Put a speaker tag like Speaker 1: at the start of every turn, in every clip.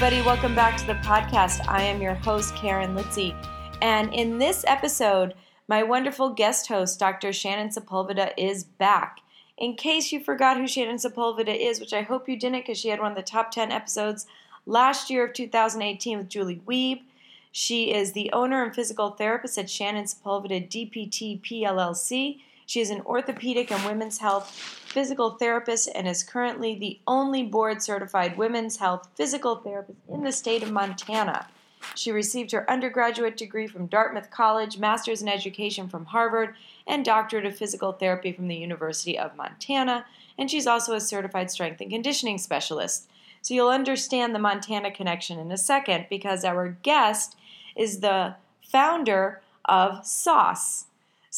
Speaker 1: Everybody, welcome back to the podcast. I am your host, Karen Litzy. And in this episode, my wonderful guest host, Dr. Shannon Sepulveda, is back. In case you forgot who Shannon Sepulveda is, which I hope you didn't because she had one of the top 10 episodes last year of 2018 with Julie Wiebe. She is the owner and physical therapist at Shannon Sepulveda DPT PLLC. She is an orthopedic and women's health physical therapist and is currently the only board certified women's health physical therapist in the state of Montana. She received her undergraduate degree from Dartmouth College, master's in education from Harvard, and doctorate of physical therapy from the University of Montana. And she's also a certified strength and conditioning specialist. So you'll understand the Montana connection in a second because our guest is the founder of Sauce.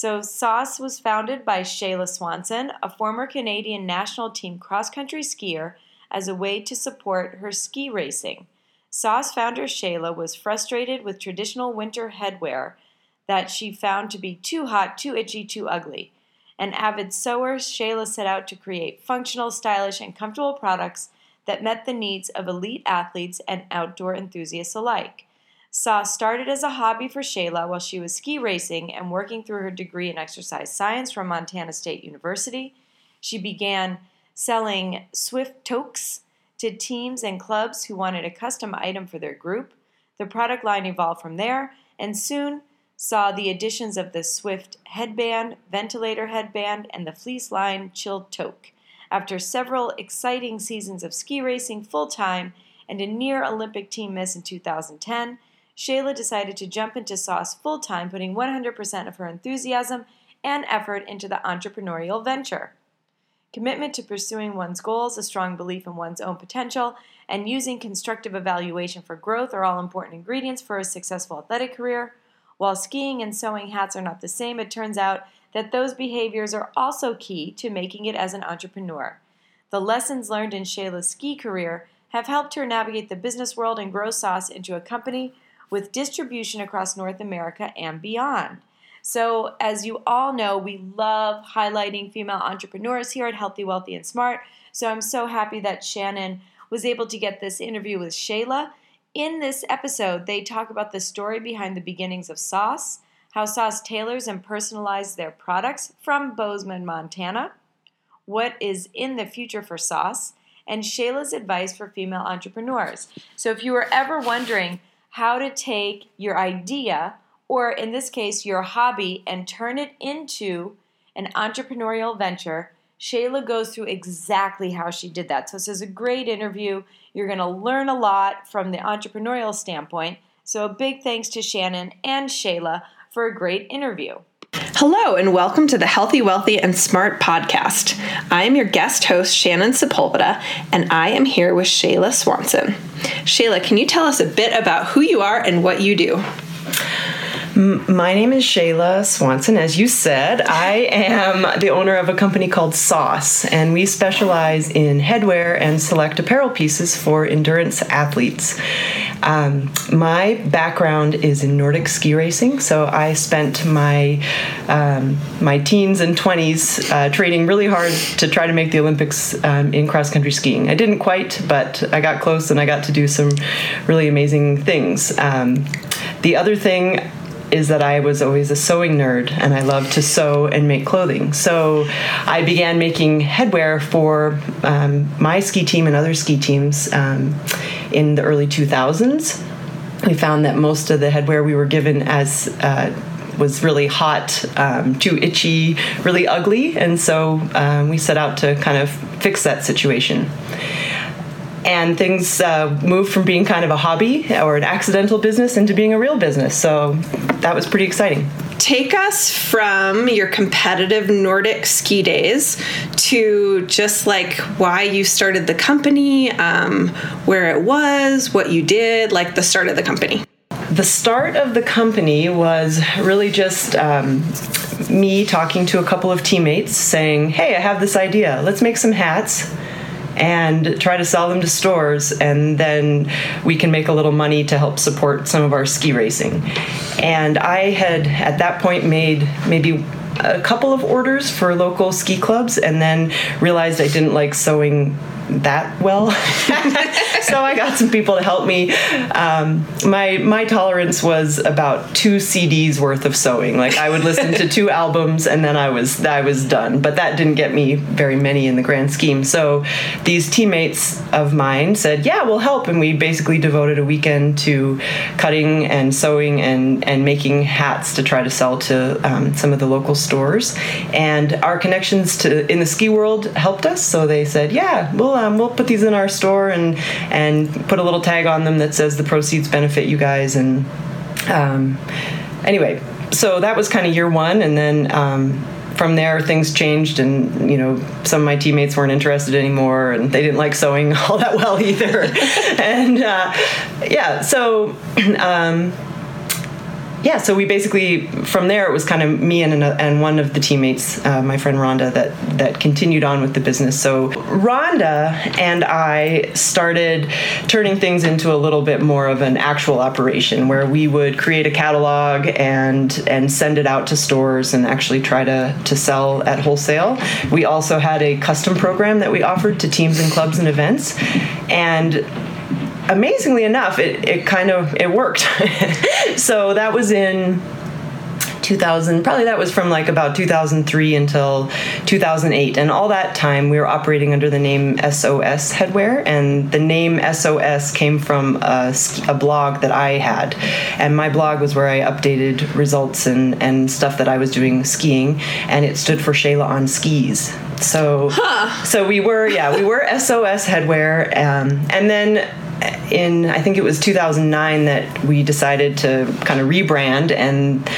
Speaker 1: So, Sauce was founded by Shayla Swanson, a former Canadian national team cross country skier, as a way to support her ski racing. Sauce founder Shayla was frustrated with traditional winter headwear that she found to be too hot, too itchy, too ugly. An avid sewer, Shayla set out to create functional, stylish, and comfortable products that met the needs of elite athletes and outdoor enthusiasts alike. Sauce started as a hobby for Shayla while she was ski racing and working through her degree in exercise science from Montana State University. She began selling Swift toques to teams and clubs who wanted a custom item for their group. The product line evolved from there and soon saw the additions of the Swift headband, ventilator headband, and the fleece line chilled toque. After several exciting seasons of ski racing full time and a near Olympic team miss in 2010, Shayla decided to jump into Sauce full time, putting 100% of her enthusiasm and effort into the entrepreneurial venture. Commitment to pursuing one's goals, a strong belief in one's own potential, and using constructive evaluation for growth are all important ingredients for a successful athletic career. While skiing and sewing hats are not the same, it turns out that those behaviors are also key to making it as an entrepreneur. The lessons learned in Shayla's ski career have helped her navigate the business world and grow Sauce into a company with distribution across North America and beyond. So, as you all know, we love highlighting female entrepreneurs here at Healthy, Wealthy, and Smart. So, I'm so happy that Shannon was able to get this interview with Shayla. In this episode, they talk about the story behind the beginnings of Sauce, how Sauce tailors and personalizes their products from Bozeman, Montana, what is in the future for Sauce, and Shayla's advice for female entrepreneurs. So, if you were ever wondering, how to take your idea, or in this case, your hobby, and turn it into an entrepreneurial venture. Shayla goes through exactly how she did that. So, this is a great interview. You're going to learn a lot from the entrepreneurial standpoint. So, a big thanks to Shannon and Shayla for a great interview.
Speaker 2: Hello, and welcome to the Healthy, Wealthy, and Smart podcast. I am your guest host, Shannon Sepulveda, and I am here with Shayla Swanson. Shayla, can you tell us a bit about who you are and what you do?
Speaker 3: My name is Shayla Swanson. As you said, I am the owner of a company called Sauce, and we specialize in headwear and select apparel pieces for endurance athletes. Um, my background is in Nordic ski racing, so I spent my um, my teens and twenties uh, training really hard to try to make the Olympics um, in cross country skiing. I didn't quite, but I got close, and I got to do some really amazing things. Um, the other thing is that I was always a sewing nerd and I loved to sew and make clothing. So I began making headwear for um, my ski team and other ski teams um, in the early 2000s. We found that most of the headwear we were given as uh, was really hot, um, too itchy, really ugly, and so um, we set out to kind of fix that situation and things uh, moved from being kind of a hobby or an accidental business into being a real business. So that was pretty exciting.
Speaker 2: take us from your competitive Nordic ski days to just like why you started the company, um, where it was, what you did, like the start of the company.
Speaker 3: The start of the company was really just um, me talking to a couple of teammates saying, Hey, I have this idea. Let's make some hats and try to sell them to stores, and then we can make a little money to help support some of our ski racing. And I had at that point made maybe a couple of orders for local ski clubs and then realized I didn't like sewing that well. so I got some people to help me. Um, my my tolerance was about two CDs worth of sewing. Like I would listen to two albums and then I was I was done. But that didn't get me very many in the grand scheme. So these teammates of mine said, "Yeah, we'll help," and we basically devoted a weekend to cutting and sewing and and making hats to try to sell to um, some of the local stores. And our connections to in the ski world helped us. So they said, "Yeah, we'll." Um, we'll put these in our store and and put a little tag on them that says the proceeds benefit you guys. And um, anyway, so that was kind of year one, and then. Um, from there things changed and you know some of my teammates weren't interested anymore and they didn't like sewing all that well either and uh, yeah so um, yeah, so we basically from there it was kind of me and and one of the teammates, uh, my friend Rhonda, that that continued on with the business. So Rhonda and I started turning things into a little bit more of an actual operation where we would create a catalog and and send it out to stores and actually try to to sell at wholesale. We also had a custom program that we offered to teams and clubs and events, and amazingly enough, it, it kind of it worked. so that was in 2000 probably that was from like about 2003 until 2008 and all that time we were operating under the name sos headwear and the name sos came from a, a, blog that i had and my blog was where i updated results and, and stuff that i was doing skiing and it stood for shayla on skis so huh. so we were yeah we were sos headwear um, and then in I think it was 2009 that we decided to kind of rebrand and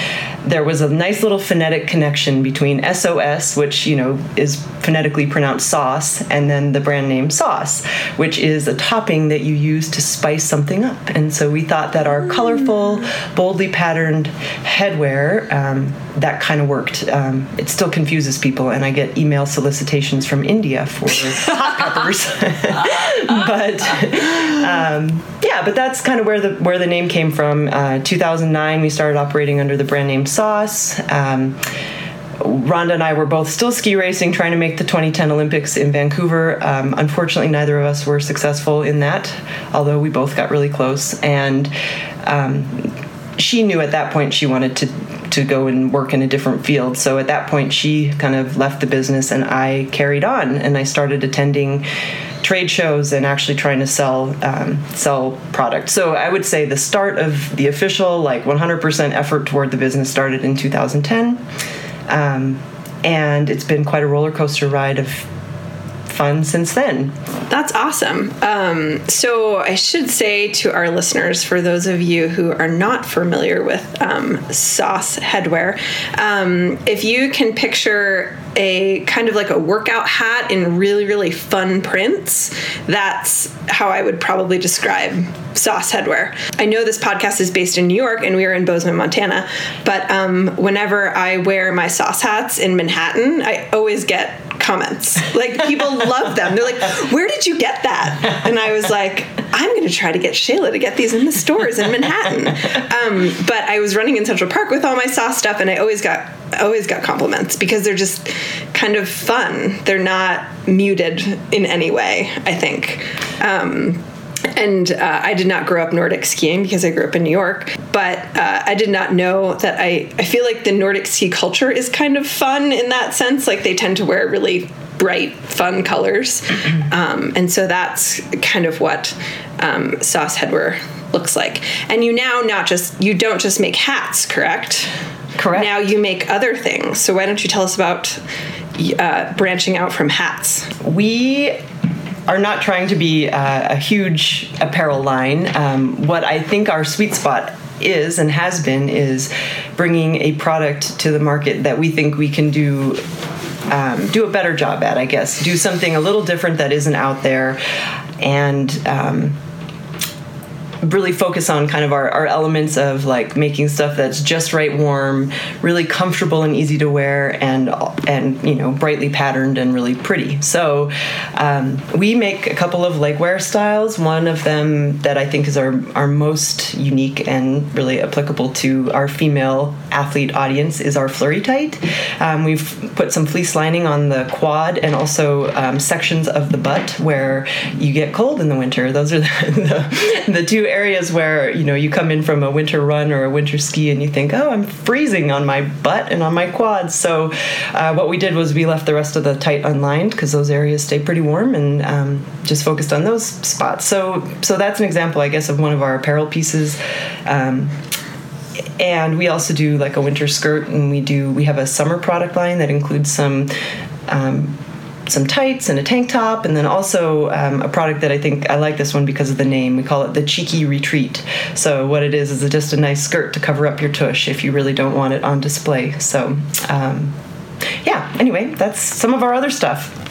Speaker 3: there was a nice little phonetic connection between SOS, which you know is phonetically pronounced sauce, and then the brand name Sauce, which is a topping that you use to spice something up. And so we thought that our colorful, boldly patterned headwear um, that kind of worked. Um, it still confuses people, and I get email solicitations from India for hot peppers. but um, yeah, but that's kind of where the where the name came from. Uh, 2009, we started operating under the brand name Sauce. Um, Rhonda and I were both still ski racing, trying to make the 2010 Olympics in Vancouver. Um, unfortunately, neither of us were successful in that, although we both got really close. And um, she knew at that point she wanted to to go and work in a different field. So at that point, she kind of left the business, and I carried on, and I started attending trade shows and actually trying to sell um, sell product. So I would say the start of the official like 100% effort toward the business started in 2010, um, and it's been quite a roller coaster ride of fun since then.
Speaker 2: That's awesome. Um, so, I should say to our listeners, for those of you who are not familiar with um, Sauce headwear, um, if you can picture a kind of like a workout hat in really, really fun prints, that's how I would probably describe Sauce headwear. I know this podcast is based in New York and we are in Bozeman, Montana, but um, whenever I wear my Sauce hats in Manhattan, I always get comments. Like people love them. They're like, "Where did you get that?" And I was like, "I'm going to try to get Shayla to get these in the stores in Manhattan." Um, but I was running in Central Park with all my sauce stuff, and I always got always got compliments because they're just kind of fun. They're not muted in any way. I think. Um, and uh, I did not grow up Nordic skiing because I grew up in New York. But uh, I did not know that I. I feel like the Nordic ski culture is kind of fun in that sense. Like they tend to wear really bright, fun colors, um, and so that's kind of what um, Sauce Headwear looks like. And you now not just you don't just make hats, correct?
Speaker 3: Correct.
Speaker 2: Now you make other things. So why don't you tell us about uh, branching out from hats?
Speaker 3: We are not trying to be uh, a huge apparel line. Um, what I think our sweet spot is and has been is bringing a product to the market that we think we can do um, do a better job at, I guess. Do something a little different that isn't out there, and um, really focus on kind of our, our elements of like making stuff that's just right warm really comfortable and easy to wear and and you know brightly patterned and really pretty. So um, we make a couple of legwear styles. One of them that i think is our, our most unique and really applicable to our female athlete audience is our flurry tight. Um, we've put some fleece lining on the quad and also um, sections of the butt where you get cold in the winter. Those are the, the, the two areas where you know you come in from a winter run or a winter ski and you think, oh, I'm freezing on my butt and on my quads. So uh, what we did was we left the rest of the tight unlined because those areas stay pretty warm and um, just focused on those spots. So so that's an example, I guess, of one of our apparel pieces. Um, and we also do like a winter skirt and we do we have a summer product line that includes some um, some tights and a tank top, and then also um, a product that I think I like this one because of the name. We call it the Cheeky Retreat. So what it is is just a nice skirt to cover up your tush if you really don't want it on display. So um, yeah. Anyway, that's some of our other stuff.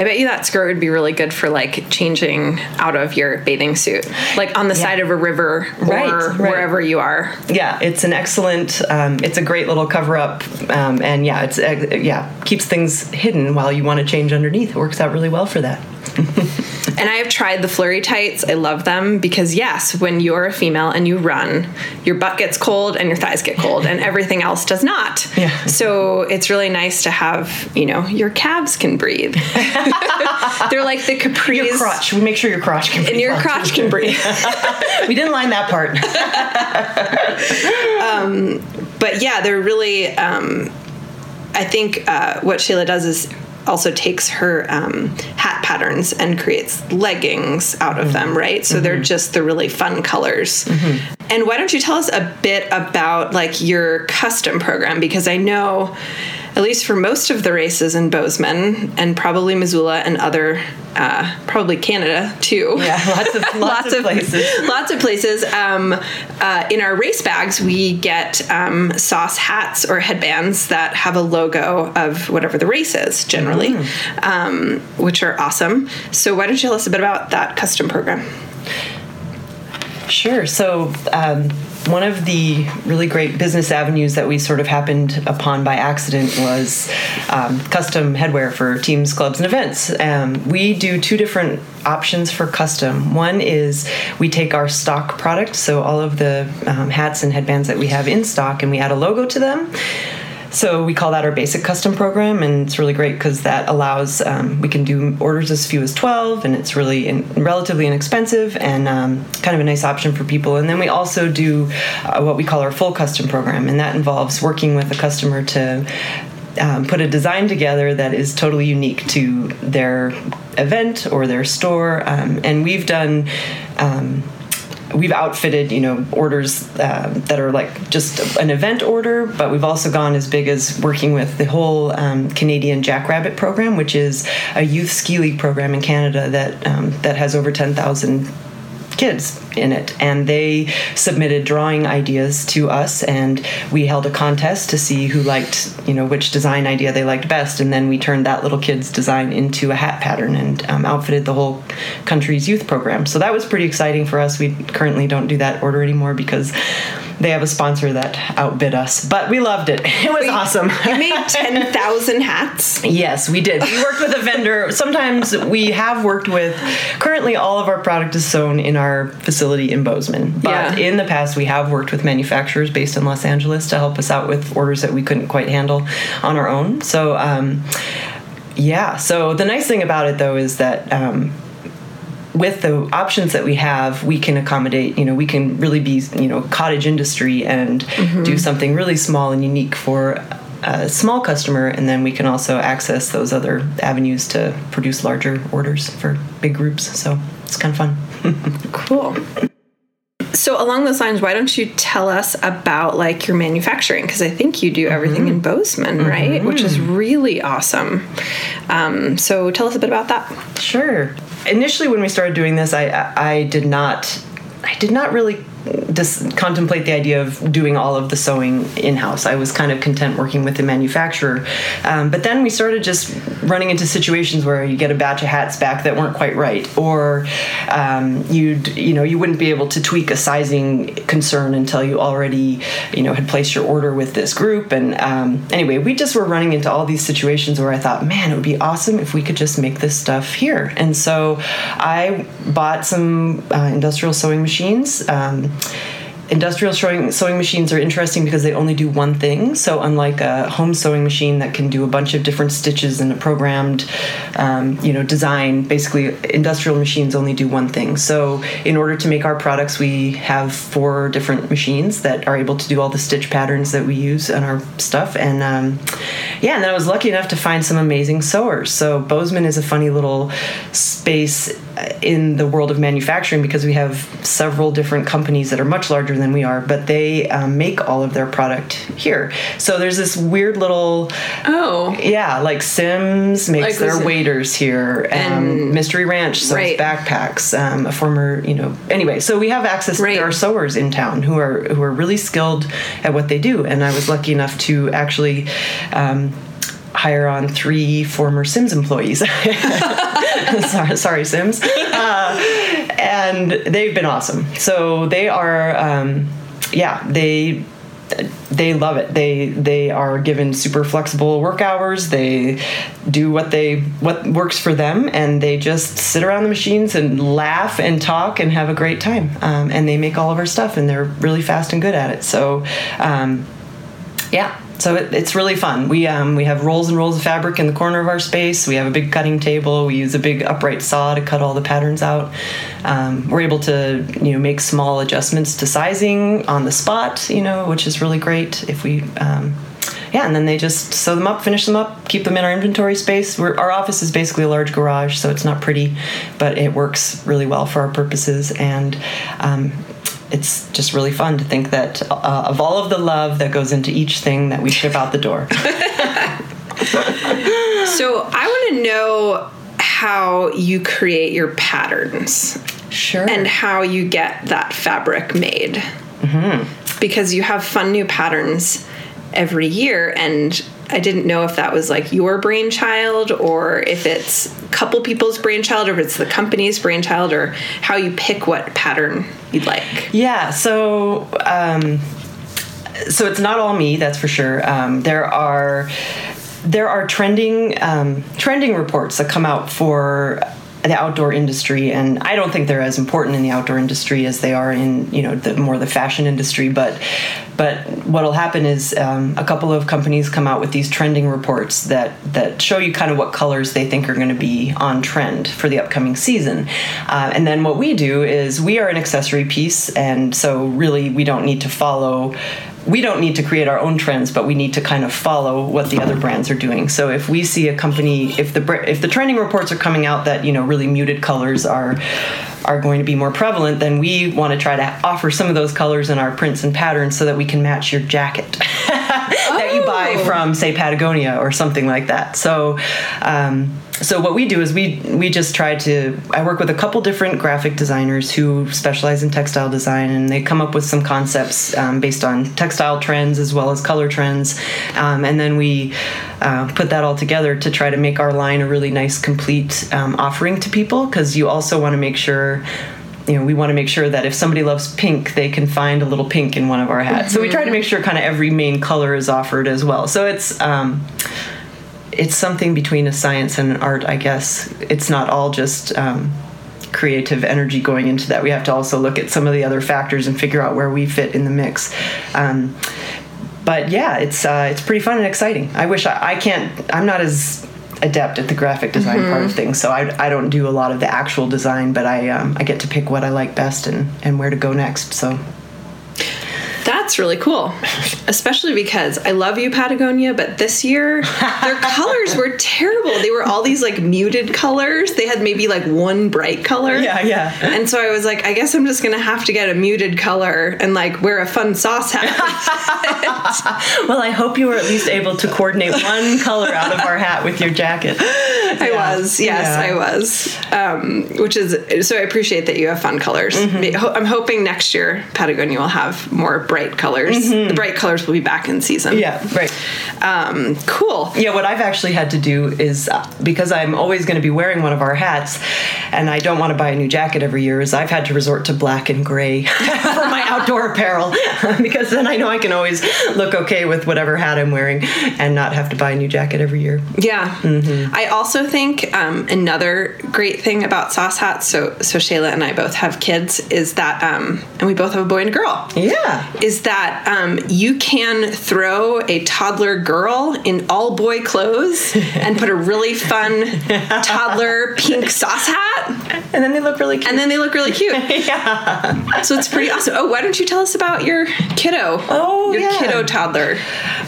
Speaker 2: I bet you that skirt would be really good for like changing out of your bathing suit, like on the yeah. side of a river or right, right. wherever you are.
Speaker 3: Yeah, it's an excellent. Um, it's a great little cover up, um, and yeah, it's uh, yeah keeps things hidden while you want to change underneath. It works out really well for that.
Speaker 2: and I have tried the flurry tights. I love them because yes, when you're a female and you run, your butt gets cold and your thighs get cold, and everything else does not.
Speaker 3: Yeah.
Speaker 2: So it's really nice to have you know your calves can breathe. They're like the capris.
Speaker 3: Your crotch. We make sure your crotch can breathe.
Speaker 2: And your crotch can breathe.
Speaker 3: we didn't line that part.
Speaker 2: um, but yeah, they're really. Um, I think uh, what Shayla does is also takes her um, hat patterns and creates leggings out of mm-hmm. them, right? So mm-hmm. they're just the really fun colors. Mm-hmm. And why don't you tell us a bit about like your custom program? Because I know at least for most of the races in Bozeman and probably Missoula and other, uh, probably Canada too.
Speaker 3: Yeah, lots of lots, lots of, places.
Speaker 2: Lots of places. Um, uh, in our race bags, we get um, sauce hats or headbands that have a logo of whatever the race is, generally, mm. um, which are awesome. So why don't you tell us a bit about that custom program?
Speaker 3: Sure. So um, one of the really great business avenues that we sort of happened upon by accident was um, custom headwear for teams, clubs, and events. Um, we do two different options for custom. One is we take our stock product, so all of the um, hats and headbands that we have in stock, and we add a logo to them. So we call that our basic custom program, and it's really great because that allows um, we can do orders as few as twelve, and it's really in, relatively inexpensive and um, kind of a nice option for people. And then we also do uh, what we call our full custom program, and that involves working with a customer to um, put a design together that is totally unique to their event or their store. Um, and we've done um, we've outfitted you know orders uh, that are like just an event order but we've also gone as big as working with the whole um, canadian jackrabbit program which is a youth ski league program in canada that um, that has over 10000 kids in it and they submitted drawing ideas to us and we held a contest to see who liked you know which design idea they liked best and then we turned that little kid's design into a hat pattern and um, outfitted the whole country's youth program so that was pretty exciting for us we currently don't do that order anymore because they have a sponsor that outbid us, but we loved it. It was Wait, awesome.
Speaker 2: you made 10,000 hats?
Speaker 3: Yes, we did. We worked with a vendor. Sometimes we have worked with, currently, all of our product is sewn in our facility in Bozeman. But yeah. in the past, we have worked with manufacturers based in Los Angeles to help us out with orders that we couldn't quite handle on our own. So, um, yeah. So the nice thing about it, though, is that. Um, with the options that we have, we can accommodate, you know, we can really be, you know, cottage industry and mm-hmm. do something really small and unique for a small customer. And then we can also access those other avenues to produce larger orders for big groups. So it's kind of fun.
Speaker 2: cool. So along those lines, why don't you tell us about like your manufacturing? Because I think you do everything mm-hmm. in Bozeman, mm-hmm. right? Which is really awesome. Um, so tell us a bit about that.
Speaker 3: Sure initially when we started doing this, I I did not I did not really dis- contemplate the idea of doing all of the sewing in house. I was kind of content working with the manufacturer, um, but then we started just running into situations where you get a batch of hats back that weren't quite right, or um, you'd you know you wouldn't be able to tweak a sizing concern until you already you know had placed your order with this group. And um, anyway, we just were running into all these situations where I thought, man, it would be awesome if we could just make this stuff here. And so I bought some uh, industrial sewing machines. Um, industrial sewing, sewing machines are interesting because they only do one thing. So unlike a home sewing machine that can do a bunch of different stitches in a programmed, um, you know, design, basically industrial machines only do one thing. So in order to make our products, we have four different machines that are able to do all the stitch patterns that we use in our stuff. And um, yeah, and then I was lucky enough to find some amazing sewers. So Bozeman is a funny little space in the world of manufacturing because we have several different companies that are much larger than we are, but they um, make all of their product here. So there's this weird little
Speaker 2: Oh.
Speaker 3: yeah, like Simms makes
Speaker 2: Like
Speaker 3: their waiters here. Um,
Speaker 2: And-
Speaker 3: Mystery Ranch sells
Speaker 2: Right.
Speaker 3: backpacks. Um, a former, you know, anyway. So we have access.
Speaker 2: Right.
Speaker 3: There are sewers in town who are who are really skilled at what they do, and I was lucky enough to actually. Um, hire on three former Simms employees. sorry, sorry, Simms. Uh, and they've been awesome. So they are, um, yeah, they they love it. They they are given super flexible work hours. They do what they what works for them, and they just sit around the machines and laugh and talk and have a great time. Um, and they make all of our stuff, and they're really fast and good at it. So. Um, yeah, so it, it's really fun. We um, we have rolls and rolls of fabric in the corner of our space. We have a big cutting table. We use a big upright saw to cut all the patterns out. Um, we're able to you know make small adjustments to sizing on the spot. You know, which is really great if we. Um, yeah, and then they just sew them up, finish them up, keep them in our inventory space. We're, our office is basically a large garage, so it's not pretty, but it works really well for our purposes. And um, it's just really fun to think that uh, of all of the love that goes into each thing that we ship out the door.
Speaker 2: So I want to know how you create your patterns
Speaker 3: sure.
Speaker 2: and how you get that fabric made. Mm-hmm. Because you have fun new patterns every year, and I didn't know if that was like your brainchild or if it's a couple people's brainchild or if it's the company's brainchild or how you pick what pattern you'd like.
Speaker 3: Yeah, so um, so it's not all me, that's for sure. Um, there are there are trending um, trending reports that come out for the outdoor industry, and I don't think they're as important in the outdoor industry as they are in you know the more the fashion industry. But but what'll happen is um, a couple of companies come out with these trending reports that that show you kind of what colors they think are going to be on trend for the upcoming season. Uh, and then what we do is we are an accessory piece, and so really we don't need to follow we don't need to create our own trends, but we need to kind of follow what the other brands are doing. So if we see a company, if the if the trending reports are coming out that you know really muted colors are are going to be more prevalent, then we want to try to offer some of those colors in our prints and patterns so that we can match your jacket that you buy from, say, Patagonia or something like that. So. Um, so what we do is we we just try to I work with a couple different graphic designers who specialize in textile design and they come up with some concepts um, based on textile trends as well as color trends um, and then we uh, put that all together to try to make our line a really nice complete um, offering to people because you also want to make sure you know, we want to make sure that if somebody loves pink, they can find a little pink in one of our hats. So we try to make sure kind of every main color is offered as well. So it's um, it's something between a science and an art, I guess. It's not all just um, creative energy going into that. We have to also look at some of the other factors and figure out where we fit in the mix. Um, but yeah, it's uh, it's pretty fun and exciting. I wish I, I can't. I'm not as adept at the graphic design part of things, so I, I don't do a lot of the actual design, but I um, I get to pick what I like best and and where to go next. So
Speaker 2: That's really cool, especially because I love you, Patagonia, but this year their colors were terrible. They were all these like muted colors. They had maybe like one bright color.
Speaker 3: yeah, yeah.
Speaker 2: And so I was like, I guess I'm just gonna have to get a muted color and like wear a fun sauce hat.
Speaker 3: Well, I hope you were at least able to coordinate one color out of our hat with your jacket.
Speaker 2: I was. Yes,
Speaker 3: Yeah.
Speaker 2: I was. Um, which is so. I appreciate that you have fun colors.
Speaker 3: Mm-hmm.
Speaker 2: I'm hoping next year Patagonia will have more bright colors. The bright colors will be back in season.
Speaker 3: Mm-hmm. Yeah, right.
Speaker 2: Um, cool.
Speaker 3: Yeah, what I've actually had to do is uh, because I'm always going to be wearing one of our hats, and I don't want to buy a new jacket every year. Is I've had to resort to black and gray for my outdoor apparel because then I know I can always look okay with whatever hat I'm wearing and not have to buy a new jacket every year.
Speaker 2: Yeah.
Speaker 3: Mm-hmm.
Speaker 2: I also think um, another great thing about sauce hats. So so Shayla and I both have kids. Is that um, and we both have a boy and a girl.
Speaker 3: Yeah.
Speaker 2: Is that um, you can throw a toddler girl in all boy clothes and put a really fun toddler pink sauce hat,
Speaker 3: And then they look really cute.
Speaker 2: and then they look really cute.
Speaker 3: yeah.
Speaker 2: So it's pretty awesome. Oh, why don't you tell us about your kiddo?
Speaker 3: Oh,
Speaker 2: your
Speaker 3: yeah.
Speaker 2: kiddo toddler.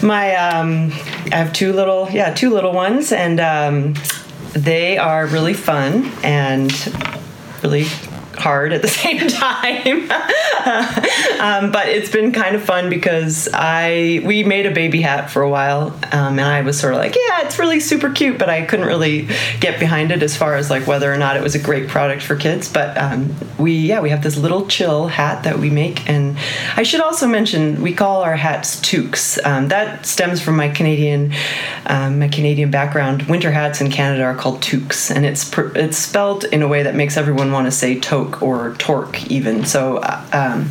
Speaker 3: My um, I have two little yeah two little ones, and um, they are really fun and really hard at the same time. um, but it's been kind of fun because I we made a baby hat for a while, um, and I was sort of like, yeah, it's really super cute, but I couldn't really get behind it as far as like whether or not it was a great product for kids. But um, we yeah we have this little chill hat that we make, and I should also mention we call our hats toques. Um, that stems from my Canadian um, my Canadian background. Winter hats in Canada are called toques, and it's pr- it's spelled in a way that makes everyone want to say toque or torque even. So. Uh, um,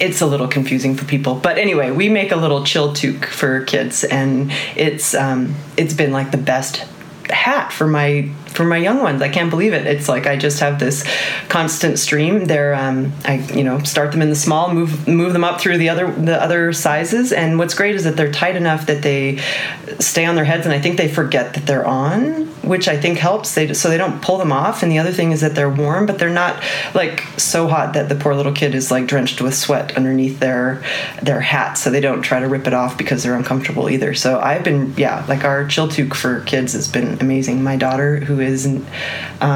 Speaker 3: it's a little confusing for people, but anyway, we make a little chill toque for kids, and it's um, it's been like the best hat for my for my young ones. I can't believe it. It's like I just have this constant stream. They're um, I you know start them in the small, move move them up through the other the other sizes, and what's great is that they're tight enough that they stay on their heads, and I think they forget that they're on, which I think helps. They so they don't pull them off, and the other thing is that they're warm, but they're not like so hot that the poor little kid is like drenched with sweat underneath their their hat, so they don't try to rip it off because they're uncomfortable either. So I've been yeah, like our chill toque for kids has been amazing. My daughter, who is uh,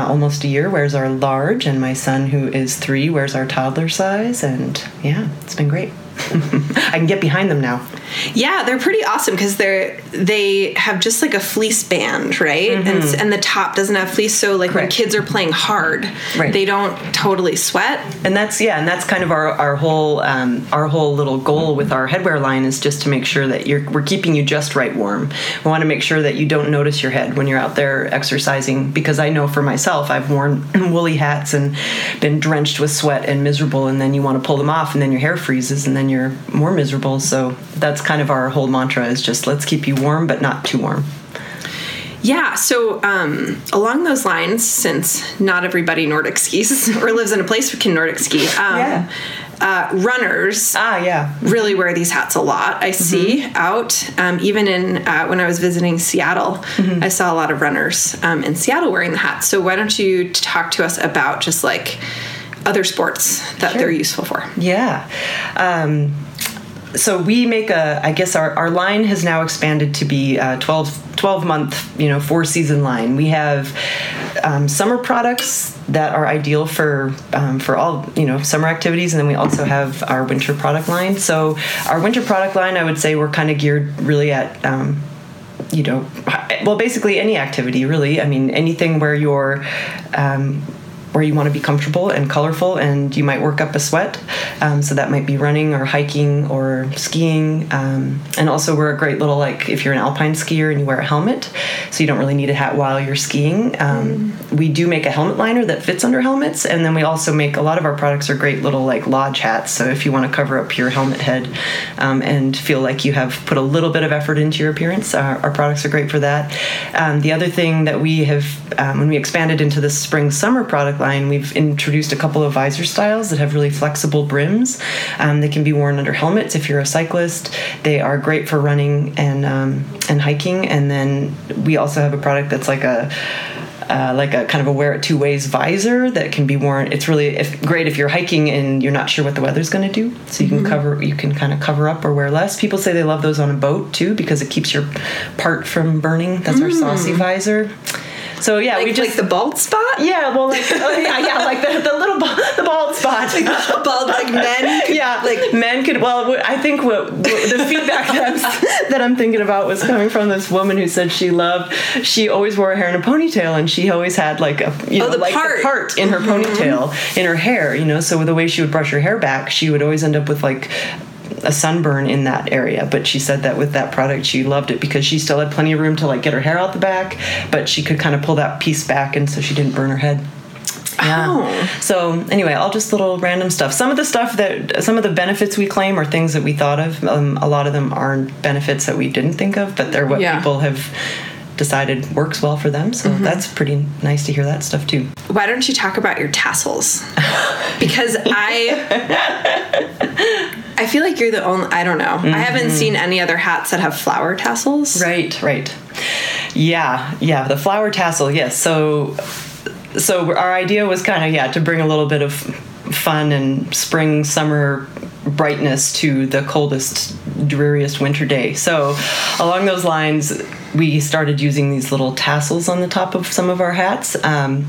Speaker 3: almost a year, wears our large, and my son, who is three, wears our toddler size, and yeah, it's been great. I can get behind them now.
Speaker 2: Yeah, they're pretty awesome because they're they have just like a fleece band, right? And s- and the top doesn't have fleece, so like when kids are playing hard,
Speaker 3: Right.
Speaker 2: they don't totally sweat.
Speaker 3: and that's yeah and that's kind of our, our whole um, our whole little goal with our headwear line is just to make sure that you're we're keeping you just right warm we want to make sure that you don't notice your head when you're out there exercising because i know for myself i've worn woolly hats and been drenched with sweat and miserable and then you want to pull them off and then your hair freezes and then you're more miserable so that's kind of our whole mantra is just let's keep you warm but not too warm
Speaker 2: Yeah, so um, along those lines, since not everybody Nordic skis or lives in a place who can Nordic ski, um,
Speaker 3: Yeah.
Speaker 2: uh, runners
Speaker 3: ah yeah
Speaker 2: really wear these hats a lot. I see out, um, even in uh, when I was visiting Seattle, I saw a lot of runners um, in Seattle wearing the hats. So why don't you talk to us about just like other sports that they're useful for?
Speaker 3: Yeah. Um, so we make a, I guess our, our line has now expanded to be a 12, 12 month, you know, four season line. We have um, summer products that are ideal for um, for all you know summer activities, and then we also have our winter product line. So our winter product line, I would say, we're kind of geared really at. Um, you know, well, basically any activity, really. I mean, anything where you're, um, where you want to be comfortable and colorful, and you might work up a sweat. Um, so that might be running or hiking or skiing. Um, and also, we're a great little like if you're an alpine skier and you wear a helmet, so you don't really need a hat while you're skiing. Um, We do make a helmet liner that fits under helmets, and then we also make a lot of our products are great little like lodge hats. So if you want to cover up your helmet head um, and feel like you have put a little bit of effort into your appearance, our, our products are great for that. Um, the other thing that we have, um, when we expanded into the spring summer product line, we've introduced a couple of visor styles that have really flexible brims. Um, they can be worn under helmets if you're a cyclist. They are great for running and um, and hiking. And then we also have a product that's like a uh, like a kind of a wear it two ways visor that can be worn. It's really if, great if you're hiking and you're not sure what the weather's going to do, so you can cover you can kind of cover up or wear less. People say they love those on a boat too because it keeps your part from burning. That's our saucy visor. So yeah,
Speaker 2: like,
Speaker 3: we just
Speaker 2: like the bald spot.
Speaker 3: yeah, well, like oh, yeah, yeah, like the, the little ba- the bald spot.
Speaker 2: bald like men.
Speaker 3: yeah, like men could. Well, I think what, what the feedback that I'm, that I'm thinking about was coming from this woman who said she loved. She always wore her hair in a ponytail, and she always had like a you oh, know
Speaker 2: the
Speaker 3: like
Speaker 2: part.
Speaker 3: the part in her mm-hmm. ponytail in her hair. You know, so with the way she would brush her hair back, she would always end up with like a sunburn in that area but she said that with that product she loved it because she still had plenty of room to like get her hair out the back but she could kind of pull that piece back and so she didn't burn her head yeah.
Speaker 2: Oh.
Speaker 3: So anyway, all just little random stuff. Some of the stuff that some of the benefits we claim are things that we thought of. Um, a lot of them aren't benefits that we didn't think of, but they're what
Speaker 2: Yeah.
Speaker 3: people have decided works well for them. So that's pretty nice to hear that stuff too.
Speaker 2: Why don't you talk about your tassels? Because I I feel like you're the only I don't know. I haven't seen any other hats that have flower tassels.
Speaker 3: Right, right. Yeah, yeah. The flower tassel. Yes. So, so our idea was kind of yeah to bring a little bit of fun and spring summer brightness to the coldest dreariest winter day so along those lines we started using these little tassels on the top of some of our hats um,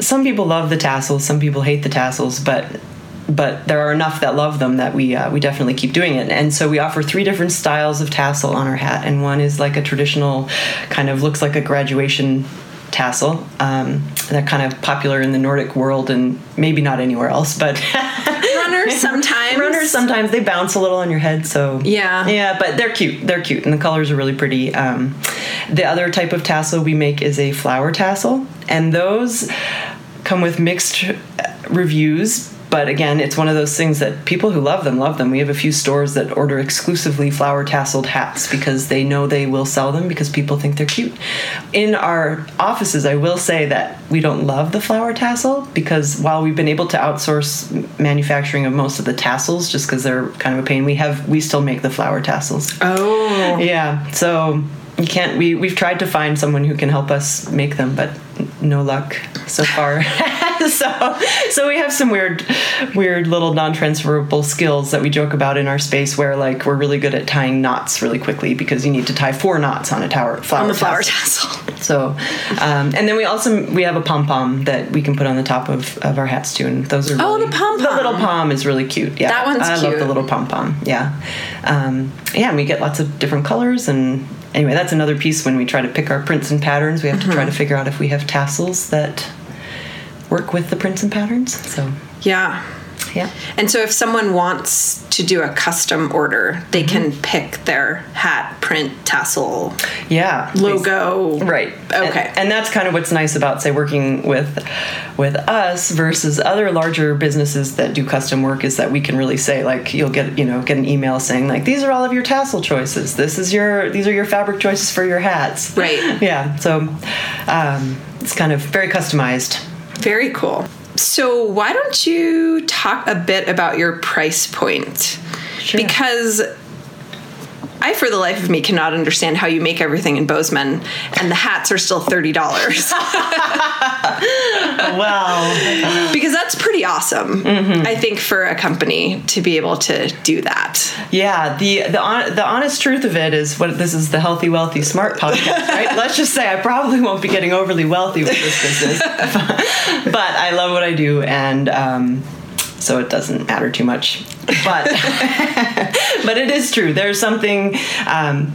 Speaker 3: some people love the tassels some people hate the tassels but but there are enough that love them that we uh, we definitely keep doing it and so we offer three different styles of tassel on our hat and one is like a traditional kind of looks like a graduation tassel um, they're kind of popular in the nordic world and maybe not anywhere else but
Speaker 2: Runners sometimes.
Speaker 3: runners sometimes they bounce a little on your head so
Speaker 2: Yeah.
Speaker 3: yeah but they're cute they're cute and the colors are really pretty um, the other type of tassel we make is a flower tassel and those come with mixed reviews but again it's one of those things that people who love them love them. We have a few stores that order exclusively flower tasseled hats because they know they will sell them because people think they're cute. In our offices i will say that we don't love the flower tassel because while we've been able to outsource manufacturing of most of the tassels just because they're kind of a pain we have we still make the flower tassels.
Speaker 2: Oh.
Speaker 3: yeah so you can't we we've tried to find someone who can help us make them but no luck so far so so we have some weird weird little non-transferable skills that we joke about in our space where like we're really good at tying knots really quickly because you need to tie four knots on a tower flower
Speaker 2: On the flower
Speaker 3: tassel.
Speaker 2: tassel.
Speaker 3: so um, and then we also we have a pom pom that we can put on the top of, of our hats too and those are
Speaker 2: Oh,
Speaker 3: really-
Speaker 2: the pom-pom.
Speaker 3: the little pom is really cute yeah
Speaker 2: That one's
Speaker 3: I love the little pom pom yeah um, yeah and we get lots of different colors and anyway that's another piece when we try to pick our prints and patterns we have to try to uh-huh. figure out if we have tassels that work with the prints and patterns so
Speaker 2: Yeah.
Speaker 3: Yeah
Speaker 2: And so if someone wants to do a custom order, they can
Speaker 3: Mm-hmm.
Speaker 2: pick their hat, print, tassel,
Speaker 3: yeah
Speaker 2: logo.
Speaker 3: right
Speaker 2: Okay.
Speaker 3: and, and that's kind of what's nice about say working with with us versus other larger businesses that do custom work is that we can really say like you'll get you know get an email saying like these are all of your tassel choices this is your these are your fabric choices for your hats
Speaker 2: Right.
Speaker 3: yeah so um, it's kind of very customized
Speaker 2: Very cool. So why don't you talk a bit about your price point?
Speaker 3: Sure.
Speaker 2: Because I, for the life of me, cannot understand how you make everything in Bozeman and the hats are still $30.
Speaker 3: well
Speaker 2: because that's pretty awesome,
Speaker 3: Mm-hmm.
Speaker 2: I think, for a company to be able to do that.
Speaker 3: Yeah, the the the honest truth of it is what this is the healthy, wealthy, smart podcast, right? Let's just say I probably won't be getting overly wealthy with this business, but I love what I do, and um, so it doesn't matter too much. But but it is true. There's something. Um,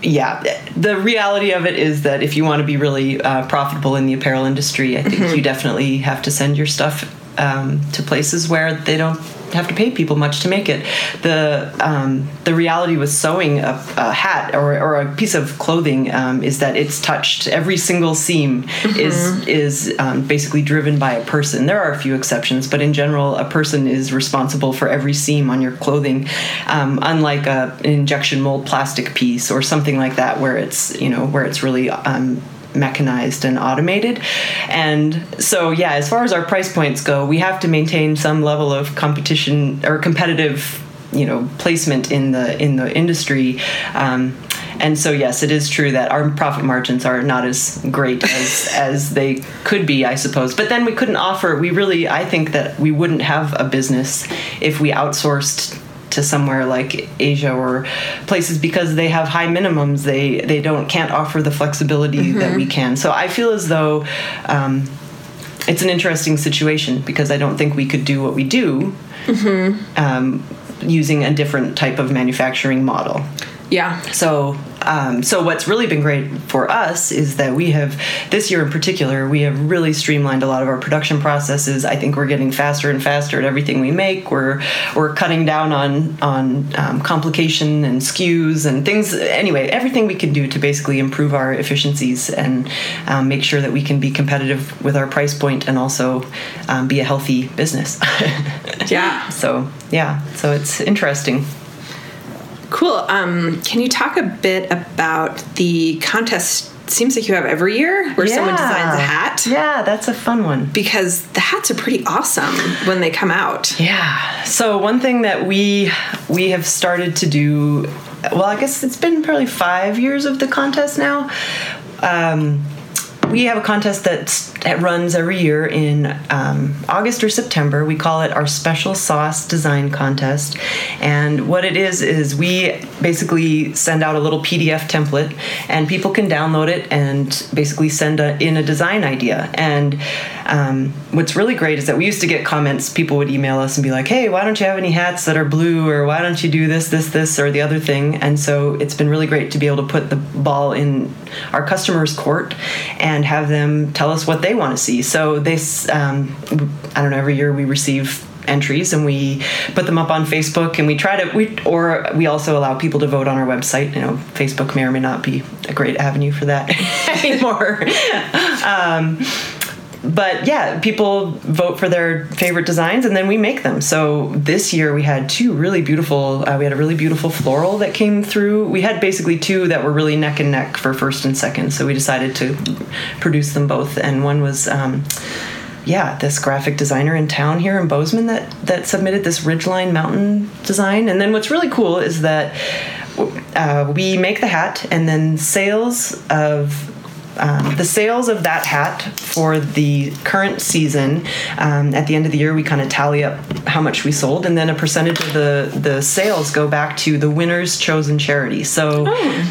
Speaker 3: yeah, the reality of it is that if you want to be really uh, profitable in the apparel industry, I think you definitely have to send your stuff um, to places where they don't have to pay people much to make it. The um, the reality with sewing a, a hat or, or a piece of clothing um, is that it's touched. Every single seam is is um, basically driven by a person. There are a few exceptions, but in general, a person is responsible for every seam on your clothing. Um, unlike a, an injection mold plastic piece or something like that, where it's you know where it's really um, mechanized and automated. And so, yeah, as far as our price points go, we have to maintain some level of competition or competitive, you know, placement in the in the industry. Um, and so, yes, it is true that our profit margins are not as great as as they could be, I suppose. But then we couldn't offer. We really, I think that we wouldn't have a business if we outsourced to somewhere like Asia or places because they have high minimums. They they don't can't offer the flexibility that we can. So I feel as though. Um, it's an interesting situation because I don't think we could do what we do um, using a different type of manufacturing model.
Speaker 2: Yeah.
Speaker 3: So, um, so what's really been great for us is that we have this year in particular we have really streamlined a lot of our production processes. I think we're getting faster and faster at everything we make. We're we're cutting down on on um, complication and SKUs and things. Anyway, everything we can do to basically improve our efficiencies and um, make sure that we can be competitive with our price point and also um, be a healthy business.
Speaker 2: Yeah.
Speaker 3: so yeah, so it's interesting.
Speaker 2: Cool. Um, can you talk a bit about the contest? Seems like you have every year where someone designs a hat.
Speaker 3: Yeah, that's a fun one.
Speaker 2: Because the hats are pretty awesome when they come out.
Speaker 3: Yeah. So one thing that we we have started to do, well, I guess it's been probably five years of the contest now. Um, we have a contest that's, that runs every year in um, August or September. We call it our Special Sauce Design Contest. And what it is, is we basically send out a little PDF template and people can download it and basically send a, in a design idea. And um, what's really great is that we used to get comments, people would email us and be like, hey, why don't you have any hats that are blue? Or why don't you do this, this, this, or the other thing? And so it's been really great to be able to put the ball in our customers' court and have them tell us what they want to see. So this, um, I don't know, every year we receive entries and we put them up on Facebook and we try to we or we also allow people to vote on our website. You know, Facebook may or may not be a great avenue for that anymore. um, but yeah, people vote for their favorite designs and then we make them. So this year we had two really beautiful. Uh, we had a really beautiful floral that came through. We had basically two that were really neck and neck for first and second. So we decided to produce them both. And one was. Um, yeah, this graphic designer in town here in Bozeman that that submitted this ridgeline mountain design. And then what's really cool is that uh, we make the hat, and then sales of um, the sales of that hat for the current season um, at the end of the year we kind of tally up how much we sold and then a percentage of the the sales go back to the winner's chosen charity. So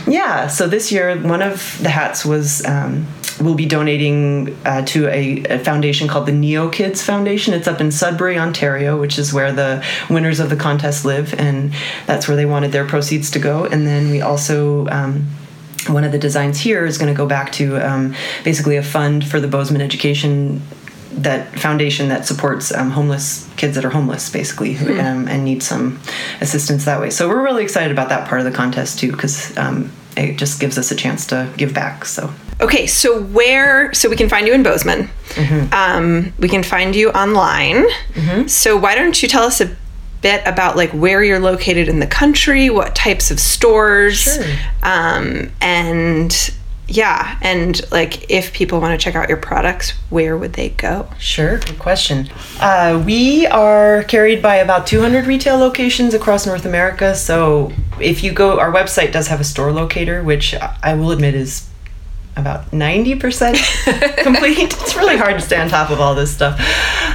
Speaker 3: yeah so this year one of the hats was um, we'll be donating uh, to a, a foundation called the neo kids foundation. It's up in sudbury ontario which is where the winners of the contest live and that's where they wanted their proceeds to go. And then we also um, one of the designs here is going to go back to um, basically a fund for the Bozeman Education that foundation that supports um, homeless kids that are homeless basically who, um, and need some assistance that way so we're really excited about that part of the contest too because um, it just gives us a chance to give back so
Speaker 2: Okay, so where? So we can find you in Bozeman. Um, we can find you online. So why don't you tell us a bit about like where you're located in the country, what types of stores,
Speaker 3: Sure.
Speaker 2: um, and yeah, and like if people want to check out your products, where would they go?
Speaker 3: Sure, good question. Uh, we are carried by about 200 retail locations across North America. So if you go, our website does have a store locator, which I will admit is about 90% complete. It's really hard to stay on top of all this stuff.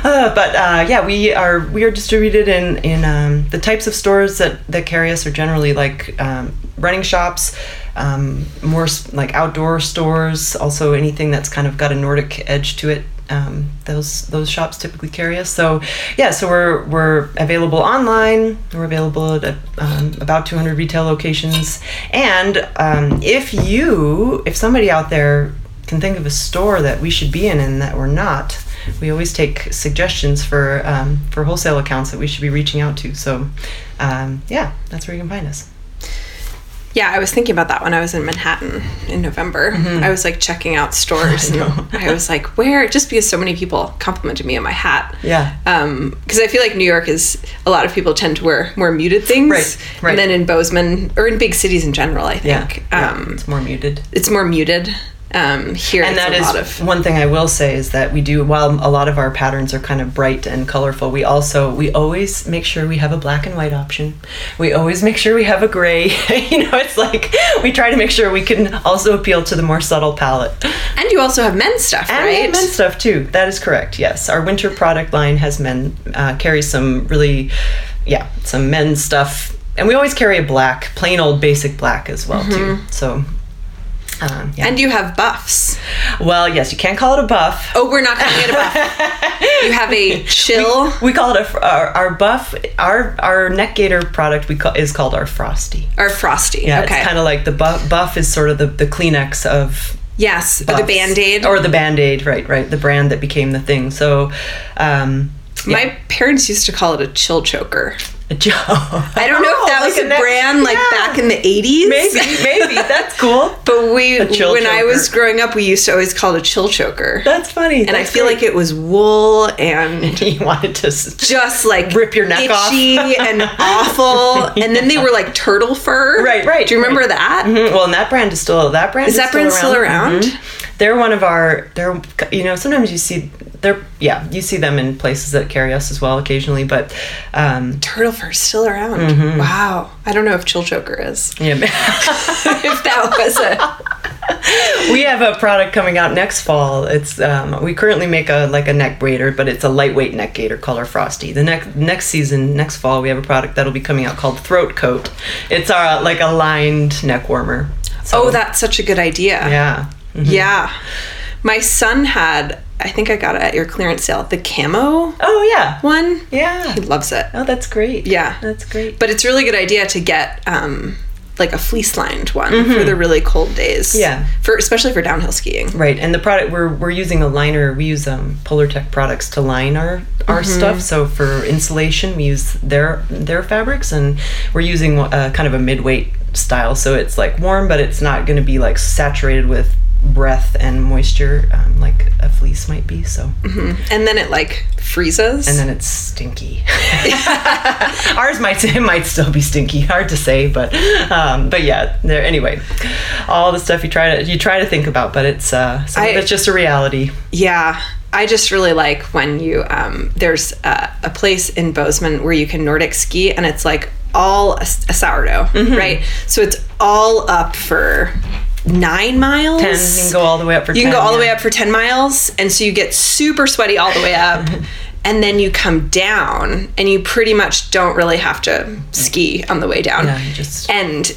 Speaker 3: Uh, but uh, yeah, we are we are distributed in in um, the types of stores that that carry us are generally like um, running shops, um, more like outdoor stores. Also, anything that's kind of got a Nordic edge to it. Um, those those shops typically carry us. So yeah, so we're we're available online. We're available at um, about 200 retail locations. And um, if you if somebody out there can think of a store that we should be in and that we're not, we always take suggestions for um, for wholesale accounts that we should be reaching out to. So um, yeah, that's where you can find us.
Speaker 2: Yeah, I was thinking about that when I was in Manhattan in November. I was like checking out stores,
Speaker 3: Mm-hmm. I
Speaker 2: and I was like, where? Just because so many people complimented me on my hat.
Speaker 3: Yeah.
Speaker 2: because I feel like New York is a lot of people tend to wear more muted things,
Speaker 3: Right, right.
Speaker 2: And then in Bozeman or in big cities in general, I
Speaker 3: Yeah,
Speaker 2: think
Speaker 3: yeah,
Speaker 2: um,
Speaker 3: it's more muted.
Speaker 2: it's more muted. Um, here,
Speaker 3: and that is
Speaker 2: of
Speaker 3: one thing I will say is that we do while a lot of our patterns are kind of bright and colorful we also we always make sure we have a black and white option we always make sure we have a gray you know it's like we try to make sure we can also appeal to the more subtle palette
Speaker 2: and you also have men's stuff,
Speaker 3: and
Speaker 2: right?
Speaker 3: men's stuff too that is correct yes our winter product line has men uh, carries some really yeah, some men's stuff, and we always carry a black, plain old basic black as well too. So. Um, yeah.
Speaker 2: And you have buffs.
Speaker 3: well, yes, you can't call it a buff.
Speaker 2: Oh, we're not calling it a buff. you have a chill.
Speaker 3: We call it a our, our buff. Our our neck gaiter product we call is called our frosty.
Speaker 2: Our frosty.
Speaker 3: Yeah,
Speaker 2: okay.
Speaker 3: it's kind of like the buff. Buff is sort of the, the Kleenex of
Speaker 2: yes, or the band aid.
Speaker 3: or the band aid, right? Right, the brand that became the thing. So, um,
Speaker 2: My parents used to call it a chill choker.
Speaker 3: Joe.
Speaker 2: I don't know if that was a brand like back in the 80s.
Speaker 3: Maybe, maybe that's cool.
Speaker 2: But we, when
Speaker 3: chill
Speaker 2: I was growing up, we used to always call it a chill choker.
Speaker 3: That's funny.
Speaker 2: and I feel like it was wool and
Speaker 3: you wanted to.
Speaker 2: just like
Speaker 3: Rip your neck off.
Speaker 2: itchy and awful. And then they were like turtle fur.
Speaker 3: Right, right,
Speaker 2: Do you remember
Speaker 3: right.
Speaker 2: that?
Speaker 3: Mhm. Well, and that brand is still that brand
Speaker 2: Is that brand still around?
Speaker 3: Mhm. They're one of our. They're you know sometimes you see they're yeah you see them in places that carry us as well occasionally, but um,
Speaker 2: Turtle fur's still around.
Speaker 3: Mm-hmm.
Speaker 2: Wow. I don't know if chill choker is.
Speaker 3: yeah.
Speaker 2: if that was a
Speaker 3: we have a product coming out next fall. It's um, we currently make a like a neck braider, but it's a lightweight neck gaiter called our Frosty. The next next season, next fall, we have a product that'll be coming out called Throat Coat. It's our like a lined neck warmer. So,
Speaker 2: Oh, that's such a good idea.
Speaker 3: yeah. Mhm.
Speaker 2: Yeah. My son had, I think I got it at your clearance sale, the camo
Speaker 3: Oh yeah.
Speaker 2: one.
Speaker 3: Yeah.
Speaker 2: He loves it.
Speaker 3: Oh, that's great.
Speaker 2: Yeah.
Speaker 3: That's great.
Speaker 2: But it's a really good idea to get um, like a fleece lined one for the really cold days.
Speaker 3: Mm-hmm. Yeah.
Speaker 2: For especially for downhill skiing.
Speaker 3: Right, and the product we're we're using a liner. We use um, Polartec products to line our our stuff. So for insulation, we use their their fabrics, and we're using uh, kind of a midweight style. So it's like warm, but it's not going to be like saturated with breath and moisture um, like a fleece might be. So
Speaker 2: And then it like freezes.
Speaker 3: and then it's stinky. Ours might it might still be stinky. Hard to say, but um, but yeah. There anyway. All the stuff you try to you try to think about, but it's uh,
Speaker 2: I-
Speaker 3: it's just a reality.
Speaker 2: Yeah, I just really like when you um, there's a, a place in Bozeman where you can Nordic ski and it's like all a, a sourdough,
Speaker 3: Mm-hmm.
Speaker 2: right? So it's all up for nine miles.
Speaker 3: Ten, you can go all the way up for.
Speaker 2: You
Speaker 3: 10,
Speaker 2: can go all the way up for ten miles, and so you get super sweaty all the way up. And then you come down, and you pretty much don't really have to ski on the way down.
Speaker 3: Yeah, you just-
Speaker 2: and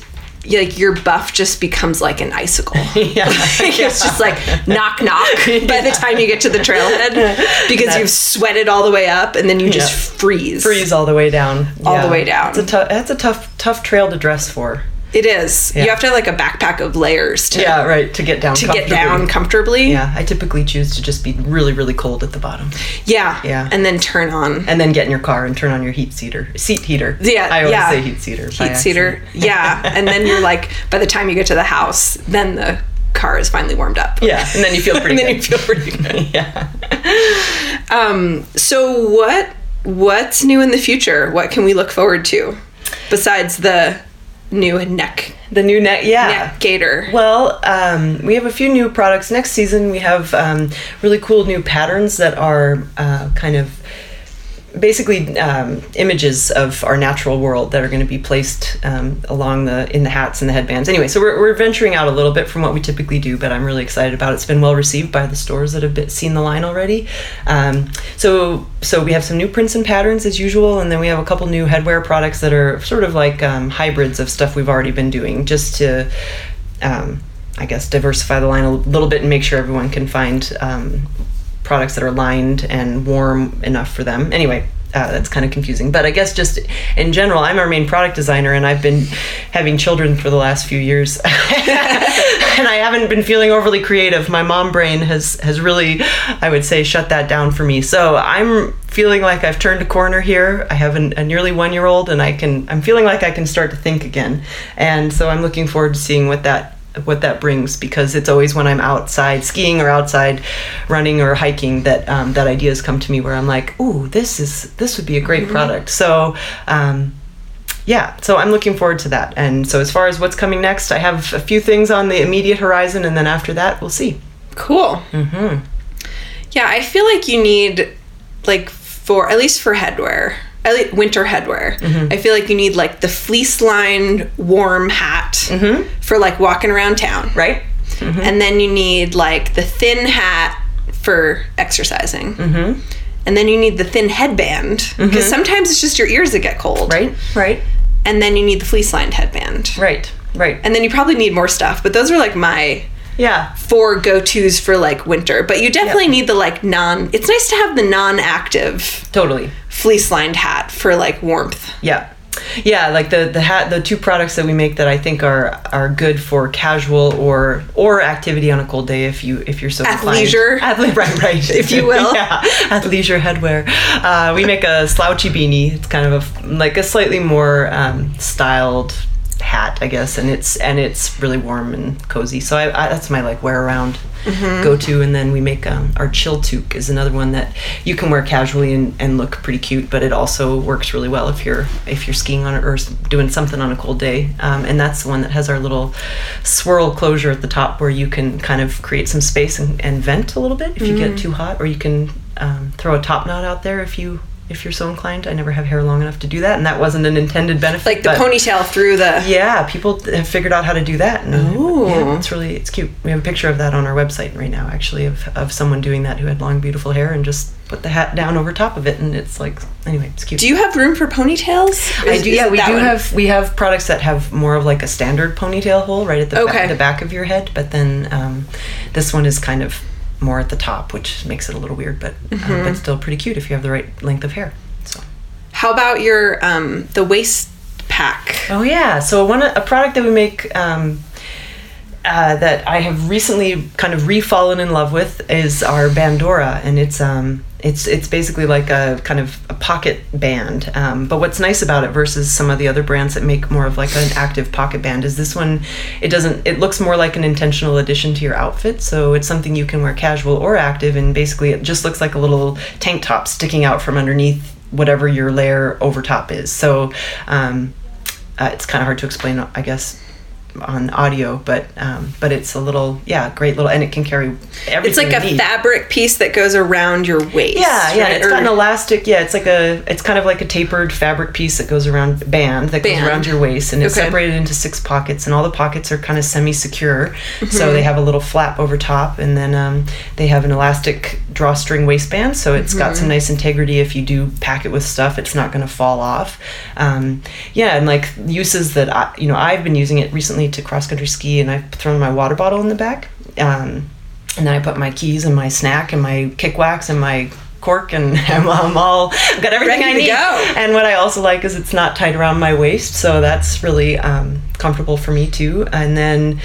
Speaker 2: like your buff just becomes like an icicle.
Speaker 3: Yeah.
Speaker 2: it's just like knock knock by the time you get to the trailhead because you've sweated all the way up and then you just
Speaker 3: Yeah.
Speaker 2: freeze.
Speaker 3: freeze all the way down.
Speaker 2: All the way down.
Speaker 3: It's a tough. That's a tough, tough trail to dress for.
Speaker 2: It is.
Speaker 3: Yeah.
Speaker 2: You have to have like a backpack of layers to
Speaker 3: Yeah, right. To get down.
Speaker 2: to get down comfortably.
Speaker 3: Yeah, I typically choose to just be really, really cold at the bottom,
Speaker 2: Yeah.
Speaker 3: Yeah.
Speaker 2: And then turn on
Speaker 3: and then get in your car and turn on your heat seater, seat heater.
Speaker 2: Yeah,
Speaker 3: I always
Speaker 2: yeah.
Speaker 3: say heat seater.
Speaker 2: heat seater. Yeah. and then you're like by the time you get to the house, then the car is finally warmed up.
Speaker 3: Yeah, and then you feel pretty.
Speaker 2: And then
Speaker 3: good.
Speaker 2: you feel pretty good.
Speaker 3: yeah.
Speaker 2: Um, so what what's new in the future? What can we look forward to besides the new neck
Speaker 3: The new neck. Yeah.
Speaker 2: neck gaiter?
Speaker 3: Well, um, we have a few new products. Next season, we have um, really cool new patterns that are uh, kind of basically um, images of our natural world that are going to be placed um, along the in the hats and the headbands. Anyway, so we're, we're venturing out a little bit from what we typically do, but I'm really excited about it. It's been well received by the stores that have been, seen the line already. Um, so so we have some new prints and patterns as usual, and then we have a couple new headwear products that are sort of like um, hybrids of stuff we've already been doing, just to. Um, I guess diversify the line a little bit and make sure everyone can find um, products that are lined and warm enough for them. Anyway, uh, that's kind of confusing. But I guess just in general, I'm our main product designer, and I've been having children for the last few years, and I haven't been feeling overly creative. My mom brain has has really, I would say, shut that down for me. So I'm feeling like I've turned a corner here. I have an, a nearly one year old, and I can I'm feeling like I can start to think again. And so I'm looking forward to seeing what that what that brings because it's always when I'm outside skiing or outside running or hiking that um, that ideas come to me where I'm like, ooh, this is this would be a great product. So. Um, yeah, so I'm looking forward to that. And so, as far as what's coming next, I have a few things on the immediate horizon, and then after that, we'll see.
Speaker 2: Cool. Mm-hmm. Yeah, I feel like you need like for at least for headwear, at like winter headwear. Mm-hmm. I feel like you need like the fleece lined warm hat mm-hmm. for like walking around town,
Speaker 3: Right? Mm-hmm.
Speaker 2: and then you need like the thin hat for exercising. and then you need the thin headband because sometimes it's just your ears that get cold.
Speaker 3: Right, right,
Speaker 2: And then you need the fleece lined headband.
Speaker 3: right, right.
Speaker 2: And then you probably need more stuff, but those are like my
Speaker 3: yeah,
Speaker 2: four go-tos for like winter. But you definitely
Speaker 3: Yep.
Speaker 2: need the like non it's nice to have the non-active
Speaker 3: totally.
Speaker 2: fleece lined hat for like warmth.
Speaker 3: Yeah. Yeah, like the the hat the two products that we make that I think are are good for casual or or activity on a cold day if you if you're so.
Speaker 2: Athleisure.
Speaker 3: Athle- right, right.
Speaker 2: If you will.
Speaker 3: yeah, athleisure headwear. Uh, we make a slouchy beanie. It's kind of a like a slightly more um, styled hat, I guess, and it's and it's really warm and cozy. So I, I that's my like wear around go to. And then we make um, our chill toque is another one that you can wear casually and, and look pretty cute, but it also works really well if you're if you're skiing on it or doing something on a cold day. Um, and that's the one that has our little swirl closure at the top where you can kind of create some space and, and vent a little bit if you get too hot, or you can um, throw a top knot out there if you if you're so inclined. I never have hair long enough to do that, and that wasn't an intended benefit.
Speaker 2: Like the ponytail through the
Speaker 3: yeah, people have figured out how to do that. And
Speaker 2: Ooh.
Speaker 3: yeah, it's really it's cute. We have a picture of that on our website right now, actually, of, of someone doing that who had long, beautiful hair and just put the hat down over top of it, and it's like anyway, it's cute.
Speaker 2: Do you have room for ponytails?
Speaker 3: I do. Yeah, we do
Speaker 2: one?
Speaker 3: have we have products that have more of like a standard ponytail hole right at the
Speaker 2: Okay.
Speaker 3: ba- the back of your head, but then um, this one is kind of more at the top, which makes it a little weird, but
Speaker 2: Mm-hmm.
Speaker 3: uh, but still pretty cute if you have the right length of hair. So.
Speaker 2: How about your um the waist pack?
Speaker 3: Oh yeah, so one a product that we make um, uh, that I have recently kind of refallen in love with is our Bandora, and it's um it's it's basically like a kind of a pocket band. Um, but what's nice about it versus some of the other brands that make more of like an active pocket band is this one. It doesn't. It looks more like an intentional addition to your outfit, so it's something you can wear casual or active, and basically it just looks like a little tank top sticking out from underneath whatever your layer over top is. So. Um, uh, it's kind of hard to explain, I guess, on audio, but um, but it's a little yeah, great little, and it can carry everything.
Speaker 2: It's like a
Speaker 3: need.
Speaker 2: fabric piece that goes around your waist.
Speaker 3: Yeah, yeah,
Speaker 2: right?
Speaker 3: it's
Speaker 2: Or-
Speaker 3: got an elastic. Yeah, it's like a, it's kind of like a tapered fabric piece that goes around band that
Speaker 2: Band.
Speaker 3: goes around your waist, and it's
Speaker 2: Okay.
Speaker 3: separated into six pockets, and all the pockets are kind of semi-secure.
Speaker 2: Mm-hmm.
Speaker 3: So they have a little flap over top, and then um, they have an elastic drawstring waistband, so it's got
Speaker 2: Mm-hmm.
Speaker 3: some nice integrity. If you do pack it with stuff, it's not going to fall off. Um, yeah, and like uses that I, you know, I've been using it recently to cross country ski, and I've thrown my water bottle in the back. Um, and then I put my keys and my snack and my kick wax and my cork and I'm, I'm all I've got everything
Speaker 2: Ready
Speaker 3: I need.
Speaker 2: go.
Speaker 3: And what I also like is it's not tied around my waist, so that's really um, comfortable for me too. And then.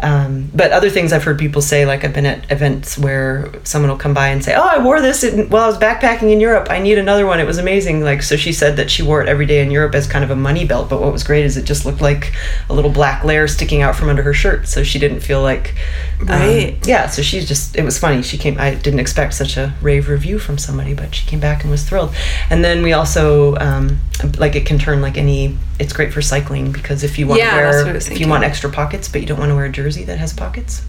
Speaker 3: Um, but other things I've heard people say, like I've been at events where someone will come by and say, "Oh, I wore this in, while I was backpacking in Europe. I need another one. It was amazing." Like, so she said that she wore it every day in Europe as kind of a money belt. But what was great is it just looked like a little black layer sticking out from under her shirt, so she didn't feel like um,
Speaker 2: Right.
Speaker 3: yeah, so she's just it was funny. She came I didn't expect such a rave review from somebody, but she came back and was thrilled. And then we also um, like it can turn like any it's great for cycling because if you want
Speaker 2: Yeah,
Speaker 3: to wear
Speaker 2: what I was
Speaker 3: if you want extra pockets but you don't want to wear a jersey that has pockets,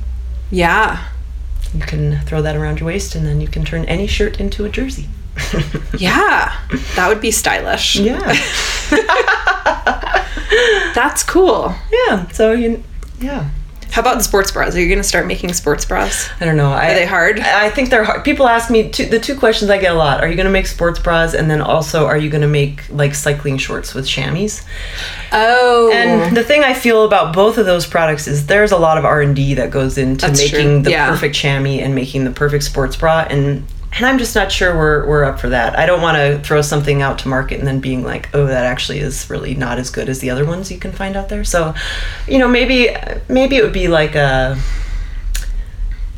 Speaker 2: Yeah.
Speaker 3: you can throw that around your waist and then you can turn any shirt into a jersey.
Speaker 2: Yeah. That would be stylish.
Speaker 3: yeah.
Speaker 2: That's cool.
Speaker 3: yeah. So you yeah.
Speaker 2: How about the sports bras? Are you going to start making sports bras?
Speaker 3: I don't know. I,
Speaker 2: Are they hard?
Speaker 3: I think they're hard. People ask me two, the two questions I get a lot: Are you going to make sports bras, and then also are you going to make like cycling shorts with chamois?
Speaker 2: Oh.
Speaker 3: And the thing I feel about both of those products is there's a lot of R and D that goes into
Speaker 2: That's
Speaker 3: making
Speaker 2: true.
Speaker 3: the
Speaker 2: Yeah.
Speaker 3: perfect chamois and making the perfect sports bra, and and I'm just not sure we're we're up for that. I don't want to throw something out to market and then being like, oh, that actually is really not as good as the other ones you can find out there. So, you know, maybe maybe it would be like a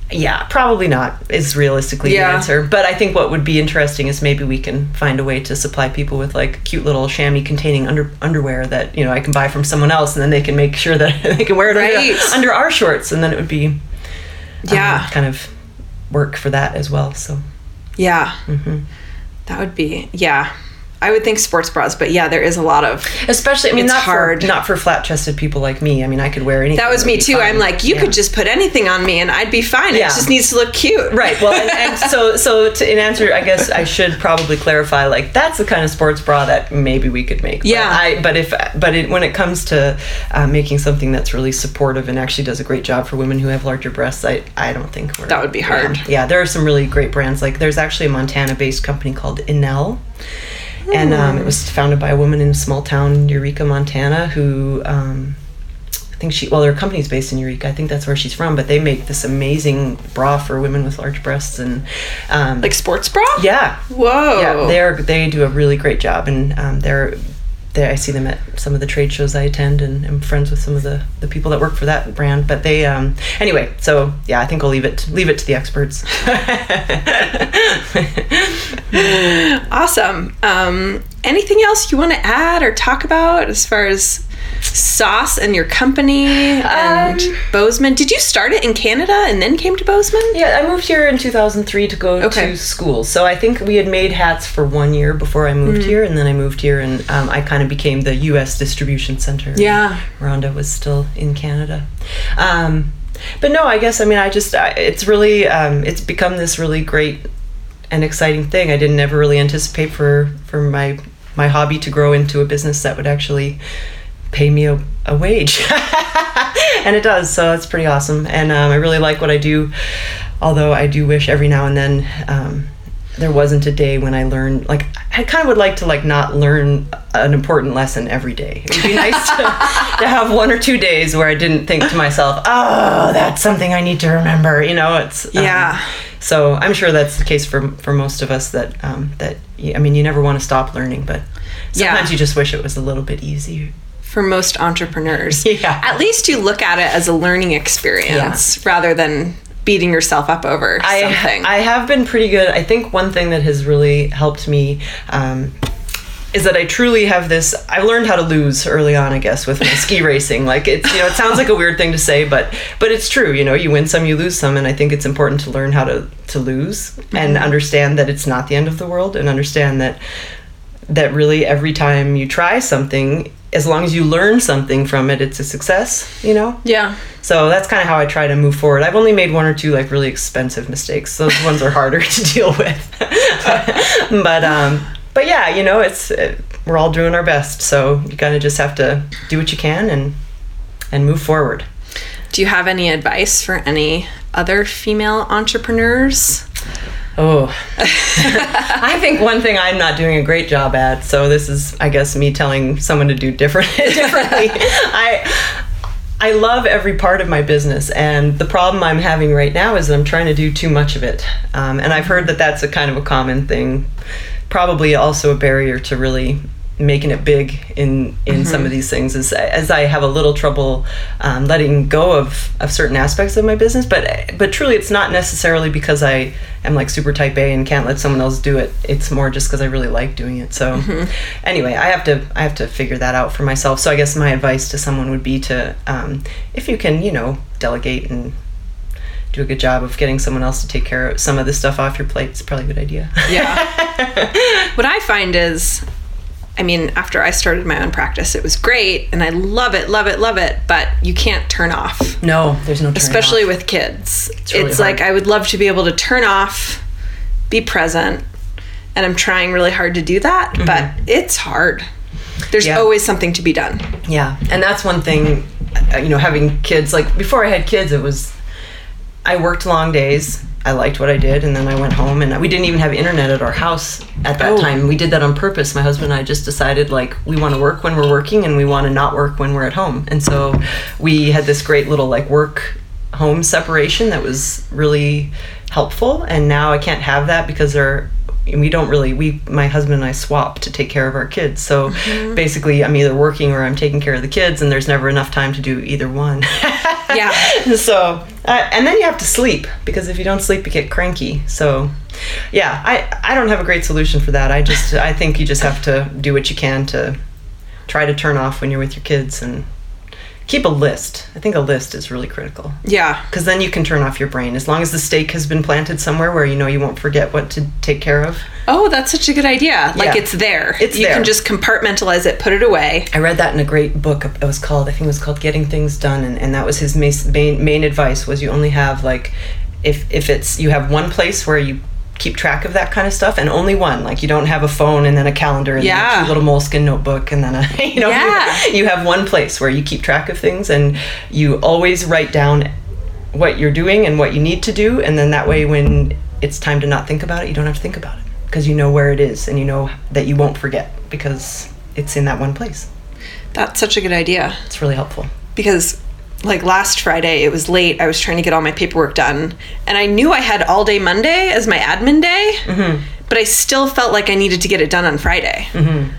Speaker 3: yeah, probably not is realistically
Speaker 2: Yeah.
Speaker 3: the answer. But I think what would be interesting is maybe we can find a way to supply people with like cute little chamois containing under underwear that you know I can buy from someone else, and then they can make sure that they can wear it
Speaker 2: Right.
Speaker 3: under, under our shorts, and then it would be um,
Speaker 2: yeah.
Speaker 3: kind of work for that as well. So
Speaker 2: Yeah.
Speaker 3: Mm-hmm.
Speaker 2: That would be, yeah. I would think sports bras, but yeah, there is a lot of.
Speaker 3: Especially, I mean,
Speaker 2: It's
Speaker 3: not
Speaker 2: hard.
Speaker 3: for not for flat chested people like me. I mean, I could wear anything.
Speaker 2: That was me too.
Speaker 3: fine.
Speaker 2: I'm like, you
Speaker 3: Yeah.
Speaker 2: could just put anything on me and I'd be fine.
Speaker 3: Yeah.
Speaker 2: It just needs to look cute.
Speaker 3: Right. Well, and, and so so to, in answer, I guess I should probably clarify. Like that's the kind of sports bra that maybe we could make. But
Speaker 2: Yeah.
Speaker 3: I. But if but it, when it comes to uh, making something that's really supportive and actually does a great job for women who have larger breasts, I I don't think we're,
Speaker 2: That would be hard.
Speaker 3: Yeah, yeah, there are some really great brands. Like there's actually a Montana-based company called Enell. And um, it was founded by a woman in a small town Eureka, Montana, who um, I think she, well, their company's based in Eureka. I think that's where she's from, but they make this amazing bra for women with large breasts. And um,
Speaker 2: Like sports bra?
Speaker 3: yeah,
Speaker 2: Whoa.
Speaker 3: yeah, they're they do a really great job, and um, they're. I see them at some of the trade shows I attend, and I'm friends with some of the, the people that work for that brand. But they, um, anyway, so yeah, I think I'll leave it leave it to the experts.
Speaker 2: Awesome. Um, anything else you want to add or talk about as far as sauce and your company and
Speaker 3: Um,
Speaker 2: Bozeman? Did you start it in Canada and then came to Bozeman?
Speaker 3: Yeah, I moved here in 2003 to go
Speaker 2: Okay.
Speaker 3: to school. So I think we had made hats for one year before I moved
Speaker 2: Mm-hmm.
Speaker 3: here, and then I moved here, and um, I kind of became the U.S. distribution center.
Speaker 2: Yeah.
Speaker 3: Rhonda was still in Canada. Um, but no, I guess I mean I just I, it's really um, it's become this really great and exciting thing. I didn't ever really anticipate for for my my hobby to grow into a business that would actually pay me a, a wage, and it does. So it's pretty awesome, and um, I really like what I do. Although I do wish every now and then. Um, there wasn't a day when I learned like I kind of would like to like not learn an important lesson every day. It would be nice to, to have one or two days where I didn't think to myself, "Oh, that's something I need to remember." You know, it's um,
Speaker 2: Yeah.
Speaker 3: So I'm sure that's the case for for most of us. That um, that I mean, you never want to stop learning, but
Speaker 2: Yeah.
Speaker 3: sometimes you just wish it was a little bit easier.
Speaker 2: For most entrepreneurs.
Speaker 3: Yeah.
Speaker 2: At least you look at it as a learning experience rather than beating yourself up over something.
Speaker 3: I, I have been pretty good. I think one thing that has really helped me um, is that I truly have this. I learned how to lose early on, I guess, with my ski racing. Like it's, you know, it sounds like a weird thing to say, but but it's true. You know, you win some, you lose some, and I think it's important to learn how to to lose and understand that it's not the end of the world, and understand that that really every time you try something, as long as you learn something from it, it's a success. You know.
Speaker 2: yeah.
Speaker 3: So that's kind of how I try to move forward. I've only made one or two like really expensive mistakes. Those ones are harder to deal with. but um, but yeah, you know, it's it, we're all doing our best. So you kind of just have to do what you can and and move forward.
Speaker 2: Do you have any advice for any other female entrepreneurs?
Speaker 3: Oh, I think one thing I'm not doing a great job at. So this is, I guess, me telling someone to do different differently. I I love every part of my business, and the problem I'm having right now is that I'm trying to do too much of it. Um, and I've heard that that's a kind of a common thing, probably also a barrier to really making it big in in some of these things is as I have a little trouble um, letting go of of certain aspects of my business but but truly it's not necessarily because I am like super type A and can't let someone else do it. It's more just because I really like doing it. So anyway I have to I have to figure that out for myself. So I guess my advice to someone would be to um, if you can you know delegate and do a good job of getting someone else to take care of some of this stuff off your plate it's probably a good idea
Speaker 2: Yeah. what I find is, I mean, after I started my own practice, it was great and I love it, love it, love it, but you can't turn off,
Speaker 3: no there's no
Speaker 2: especially
Speaker 3: off.
Speaker 2: with kids. It's,
Speaker 3: really
Speaker 2: like. I would love to be able to turn off, be present, and I'm trying really hard to do that, but it's hard. There's
Speaker 3: Mm-hmm. Yeah.
Speaker 2: always something to be done.
Speaker 3: Yeah, and that's one thing. uh, You know, having kids like before I had kids, it was I worked long days. I liked what I did, and then I went home, and we didn't even have internet at our house at that
Speaker 2: Oh.
Speaker 3: time. We did that on purpose. My husband and I just decided like we want to work when we're working, and we want to not work when we're at home. And so we had this great little like work home separation that was really helpful. And now I can't have that because they're we don't really we my husband and I swap to take care of our kids. So basically I'm either working or I'm taking care of the kids and there's never enough time to do either one.
Speaker 2: Yeah.
Speaker 3: so uh, and then you have to sleep because if you don't sleep you get cranky. So yeah, I I don't have a great solution for that. I just I think you just have to do what you can to try to turn off when you're with your kids and keep a list. I think a list is really critical
Speaker 2: Yeah.
Speaker 3: because then you can turn off your brain as long as the stake has been planted somewhere where you know you won't forget what to take care of.
Speaker 2: Oh, that's such a good idea. Like
Speaker 3: Yeah.
Speaker 2: it's there.
Speaker 3: It's
Speaker 2: you
Speaker 3: there.
Speaker 2: can just compartmentalize it, put it away.
Speaker 3: I read that in a great book. It was called, I think it was called Getting Things Done, and, and that was his main main advice was you only have like, if if it's you have one place where you keep track of that kind of stuff, and only one. Like you don't have a phone and then a calendar and then
Speaker 2: Yeah.
Speaker 3: a little Moleskine notebook and then a you know
Speaker 2: Yeah.
Speaker 3: you, you have one place where you keep track of things and you always write down what you're doing and what you need to do, and then that way when it's time to not think about it, you don't have to think about it because you know where it is and you know that you won't forget because it's in that one place.
Speaker 2: That's such a good idea.
Speaker 3: It's really helpful.
Speaker 2: because like last Friday, it was late. I was trying to get all my paperwork done, and I knew I had all day Monday as my admin day,
Speaker 3: Mm-hmm.
Speaker 2: but I still felt like I needed to get it done on Friday.
Speaker 3: Mm-hmm.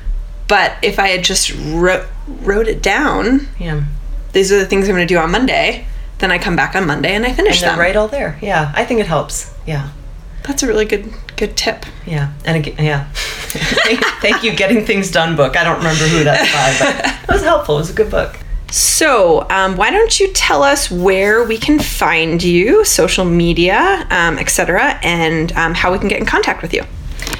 Speaker 2: But if I had just wrote wrote it down,
Speaker 3: Yeah.
Speaker 2: these are the things I'm going to do on Monday. Then I come back on Monday and I finish
Speaker 3: And
Speaker 2: them.
Speaker 3: right all there. Yeah, I think it helps. Yeah.
Speaker 2: That's a really good good tip.
Speaker 3: Yeah. And again, yeah. thank, thank you, Getting Things Done book. I don't remember who that's by, but it was helpful. It was a good book.
Speaker 2: So, um, why don't you tell us where we can find you, social media, um, etc., and um, how we can get in contact with you?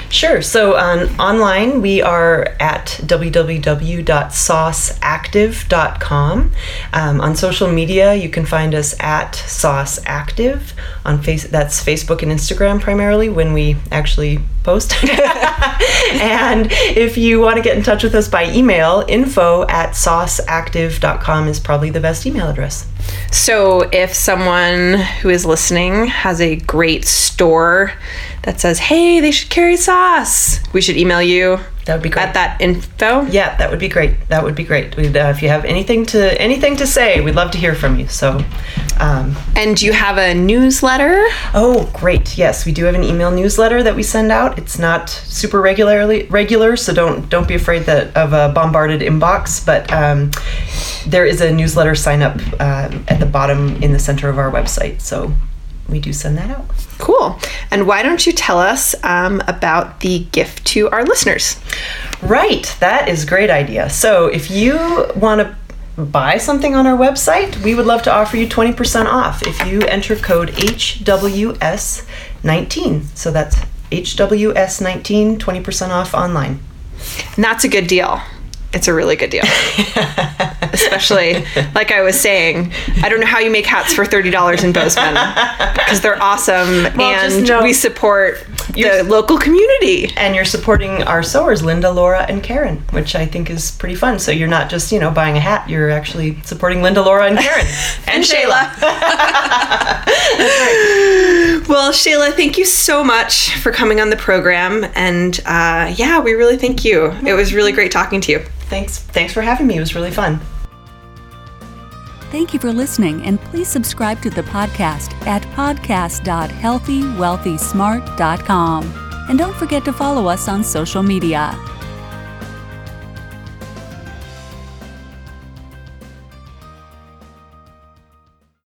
Speaker 3: Sure. So on online, we are at www.sauceactive.com. Um, on social media, you can find us at sauceactive on face. That's Facebook and Instagram primarily when we actually post. and if you want to get in touch with us by email, info at sauceactive.com is probably the best email address.
Speaker 2: So, if someone who is listening has a great store that says, hey, they should carry sauce, we should email you
Speaker 3: That would be great.
Speaker 2: at that info.
Speaker 3: Yeah, that would be great. That would be great. We'd, uh, if you have anything to anything to say, we'd love to hear from you. So, um,
Speaker 2: And do you have a newsletter?
Speaker 3: oh, great. Yes, we do have an email newsletter that we send out. It's not super regularly regular, so don't don't be afraid that of a bombarded inbox. But um, there is a newsletter sign up uh, at the bottom in the center of our website. So we do send that out.
Speaker 2: Cool. And why don't you tell us um, about the gift to our listeners?
Speaker 3: Right, that is a great idea. So if you want to buy something on our website, we would love to offer you 20% off if you enter code HWS19. So that's HWS19, 20% off online.
Speaker 2: And that's a good deal. It's a really good deal. Especially, like I was saying, I don't know how you make hats for $30 in Bozeman because they're awesome
Speaker 3: Well,
Speaker 2: and we support the local community.
Speaker 3: And you're supporting our sewers, Linda, Laura, and Karen, which I think is pretty fun. So you're not just, you know, buying a hat, you're actually supporting Linda, Laura, and Karen.
Speaker 2: And Shayla. well, Shayla, thank you so much for coming on the program. And uh, yeah, we really thank you. It was really great talking to you.
Speaker 3: Thanks, thanks for having me. It was really fun.
Speaker 4: Thank you for listening, and please subscribe to the podcast at podcast.healthywealthysmart.com. And don't forget to follow us on social media.